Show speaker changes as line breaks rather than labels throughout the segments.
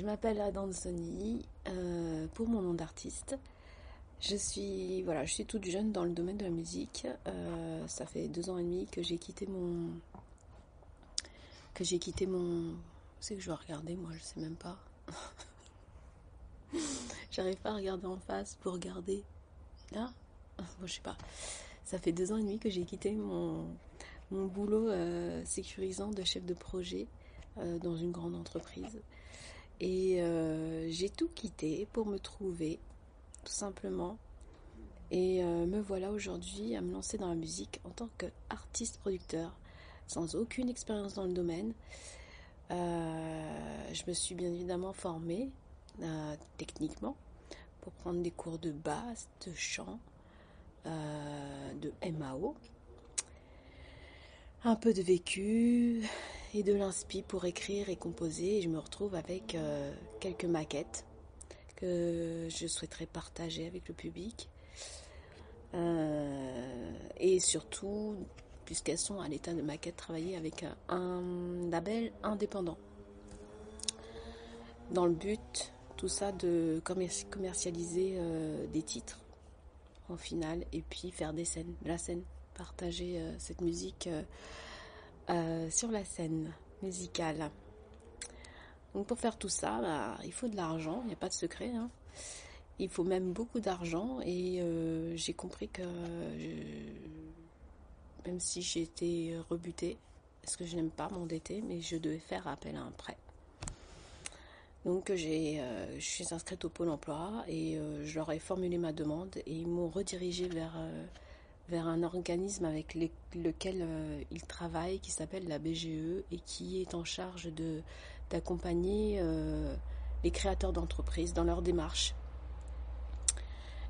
Je m'appelle Adam Sony euh, pour mon nom d'artiste. Je suis voilà, je suis toute jeune dans le domaine de la musique. Euh, ça fait deux ans et demi que j'ai quitté mon que j'ai quitté mon. C'est que je dois regarder, moi, je sais même pas. J'arrive pas à regarder en face pour regarder. Là, bon, je sais pas. Ça fait deux ans et demi que j'ai quitté mon mon boulot euh, sécurisant de chef de projet euh, dans une grande entreprise. Et euh, j'ai tout quitté pour me trouver, tout simplement. Et me voilà aujourd'hui à me lancer dans la musique en tant qu'artiste-producteur, sans aucune expérience dans le domaine. je me suis bien évidemment formée techniquement pour prendre des cours de basse, de chant, de MAO, un peu de vécu et de l'inspi pour écrire et composer. Et je me retrouve avec euh, quelques maquettes que je souhaiterais partager avec le public. Euh, et surtout, puisqu'elles sont à l'état de maquette, travailler avec un label indépendant. Dans le but, tout ça, de commercialiser euh, des titres en finale et puis faire des scènes, la scène partager euh, cette musique euh, euh, sur la scène musicale. Donc pour faire tout ça, bah, il faut de l'argent, il n'y a pas de secret. Hein. Il faut même beaucoup d'argent et j'ai compris que même si été rebutée, parce que je n'aime pas m'endetter, mais je devais faire appel à un prêt. Donc j'ai, je suis inscrite au pôle emploi et je leur ai formulé ma demande et ils m'ont redirigée vers vers un organisme avec lequel euh, il travaille qui s'appelle la BGE et qui est en charge d'accompagner euh, les créateurs d'entreprises dans leur démarche.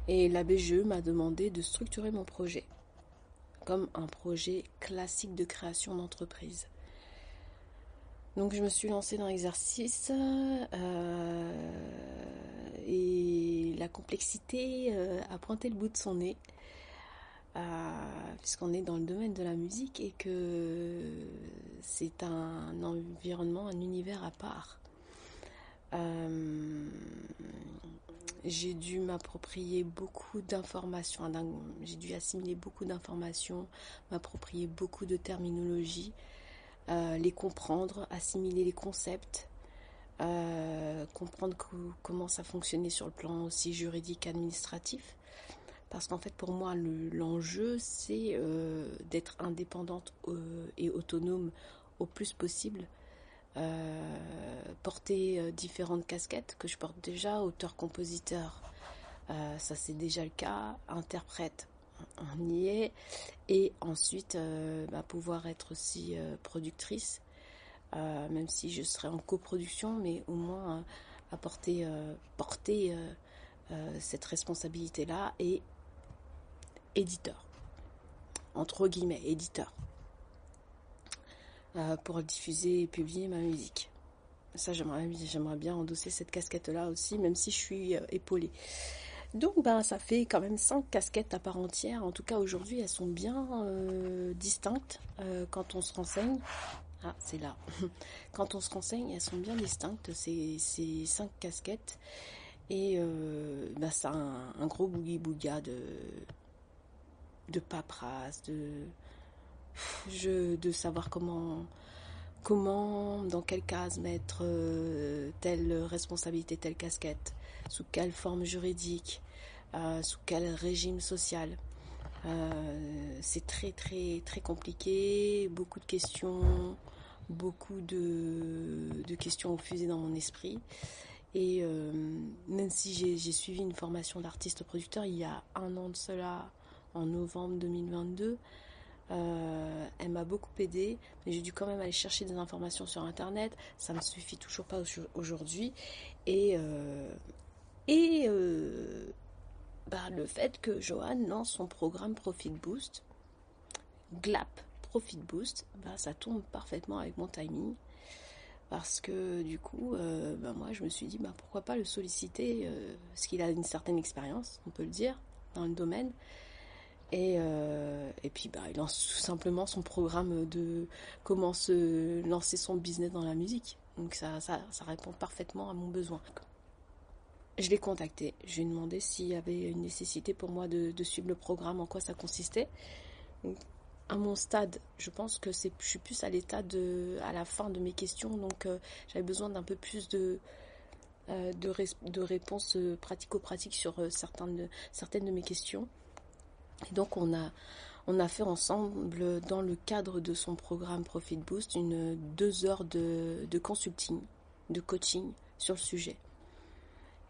Et la BGE m'a demandé de structurer mon projet comme un projet classique de création d'entreprise. Donc je me suis lancée dans l'exercice euh, et la complexité a pointé le bout de son nez puisqu'on est dans le domaine de la musique et que c'est un environnement, un univers à part. Euh, j'ai dû m'approprier beaucoup d'informations, j'ai dû assimiler beaucoup d'informations, m'approprier beaucoup de terminologie, euh, les comprendre, assimiler les concepts, euh, comprendre comment ça fonctionnait sur le plan aussi juridique, administratif. Parce qu'en fait, pour moi, l'enjeu, c'est euh, d'être indépendante euh, et autonome au plus possible. Euh, porter différentes casquettes que je porte déjà, auteur-compositeur, ça c'est déjà le cas, interprète, on y est, et ensuite bah, pouvoir être aussi productrice, même si je serai en coproduction, mais au moins apporter, porter cette responsabilité-là éditeur. Entre guillemets, éditeur. Euh, pour diffuser et publier ma musique. Ça, j'aimerais, j'aimerais bien endosser cette casquette-là aussi, même si je suis euh, épaulée. Donc, ben, ça fait quand même cinq casquettes à part entière. En tout cas, aujourd'hui, elles sont bien euh, distinctes quand on se renseigne. Ah, c'est là. quand on se renseigne, elles sont bien distinctes, ces, cinq casquettes. Et ben, ça a un, un gros boogie-booga de, de paperasse, de, je, savoir comment, comment, dans quelle case mettre euh, telle responsabilité, telle casquette, sous quelle forme juridique, euh, sous quel régime social. Euh, c'est très très très compliqué, beaucoup de questions, beaucoup de, de questions ont fusé dans mon esprit. Et même si j'ai suivi une formation d'artiste producteur il y a un an de cela, en novembre 2022. Euh, elle m'a beaucoup aidé, mais j'ai dû quand même aller chercher des informations sur Internet. Ça ne suffit toujours pas aujourd'hui. Et, euh, et euh, bah, le fait que Johan lance son programme Profit Boost, GLAP Profit Boost, bah, ça tombe parfaitement avec mon timing. Parce que du coup, bah, moi je me suis dit bah, pourquoi pas le solliciter, parce qu'il a une certaine expérience, on peut le dire, dans le domaine. Et, euh, et puis bah, il lance tout simplement son programme de comment se lancer son business dans la musique. Donc ça, répond parfaitement à mon besoin. Je l'ai contacté, je lui ai demandé s'il y avait une nécessité pour moi de, suivre le programme, en quoi ça consistait. à mon stade, je pense que je suis plus à l'état de, à la fin de mes questions, donc euh, j'avais besoin d'un peu plus de, euh, de, de, réponses pratico-pratiques sur certaines de, certaines de mes questions. Et donc on a, on a fait ensemble, dans le cadre de son programme Profit Boost, une deux heures de, de consulting, de coaching sur le sujet.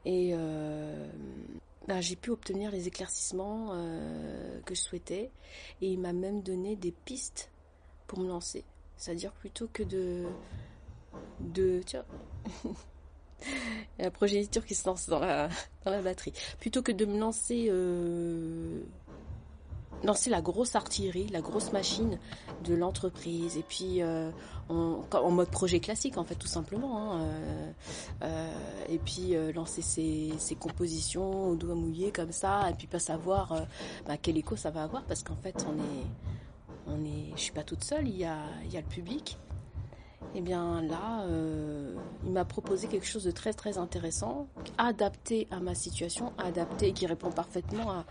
Et euh, bah, j'ai pu obtenir les éclaircissements euh, que je souhaitais. Et il m'a même donné des pistes pour me lancer. C'est-à-dire plutôt que de... de tiens, la progéniture qui se lance dans la, dans la batterie. Plutôt que de me lancer euh, lancer la grosse artillerie, la grosse machine de l'entreprise. Et puis euh, en, mode projet classique en fait tout simplement. Hein, euh, euh, et puis lancer ses, compositions au doigt mouillé comme ça, et puis pas savoir bah, quel écho ça va avoir parce qu'en fait on est, on est, je suis pas toute seule, il y a, y a le public. Et eh bien là, il m'a proposé quelque chose de très très intéressant, adapté à ma situation, adapté qui répond parfaitement à,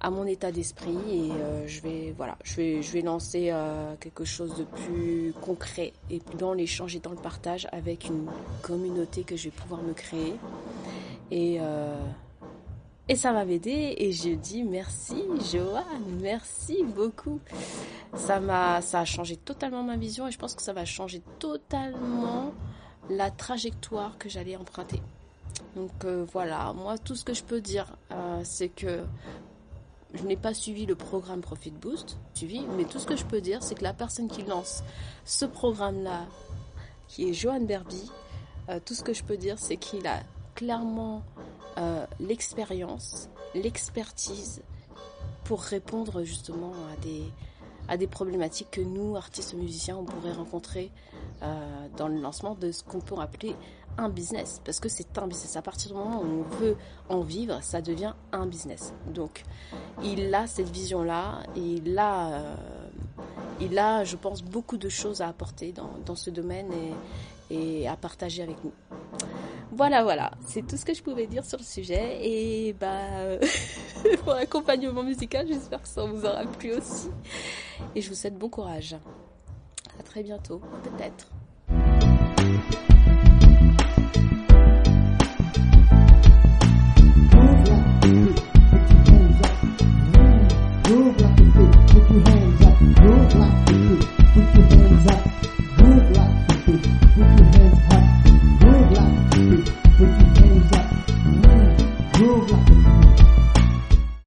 à mon état d'esprit et euh, je vais voilà je vais je vais lancer euh, quelque chose de plus concret et dans l'échange et dans le partage avec une communauté que je vais pouvoir me créer. Et euh, et ça va m'aider et je dis merci Joanne merci beaucoup. Ça m'a ça a changé totalement ma vision et je pense que ça va changer totalement la trajectoire que j'allais emprunter. Donc voilà, moi tout ce que je peux dire, c'est que je n'ai pas suivi le programme Profit Boost, suivi, mais tout ce que je peux dire, c'est que la personne qui lance ce programme-là, qui est Johan Berby, euh, tout ce que je peux dire, c'est qu'il a clairement euh, l'expérience, l'expertise pour répondre justement à des, à des problématiques que nous, artistes musiciens, on pourrait rencontrer euh, dans le lancement de ce qu'on peut appeler un business. Parce que c'est un business. À partir du moment où on veut en vivre, ça devient un business. Donc, il a cette vision-là. Il a, euh, il a, je pense, beaucoup de choses à apporter dans, ce domaine et, et à partager avec nous. Voilà, voilà, c'est tout ce que je pouvais dire sur le sujet. Et bah, pour l'accompagnement musical, j'espère que ça vous aura plu aussi. Et je vous souhaite bon courage. À très bientôt, peut-être.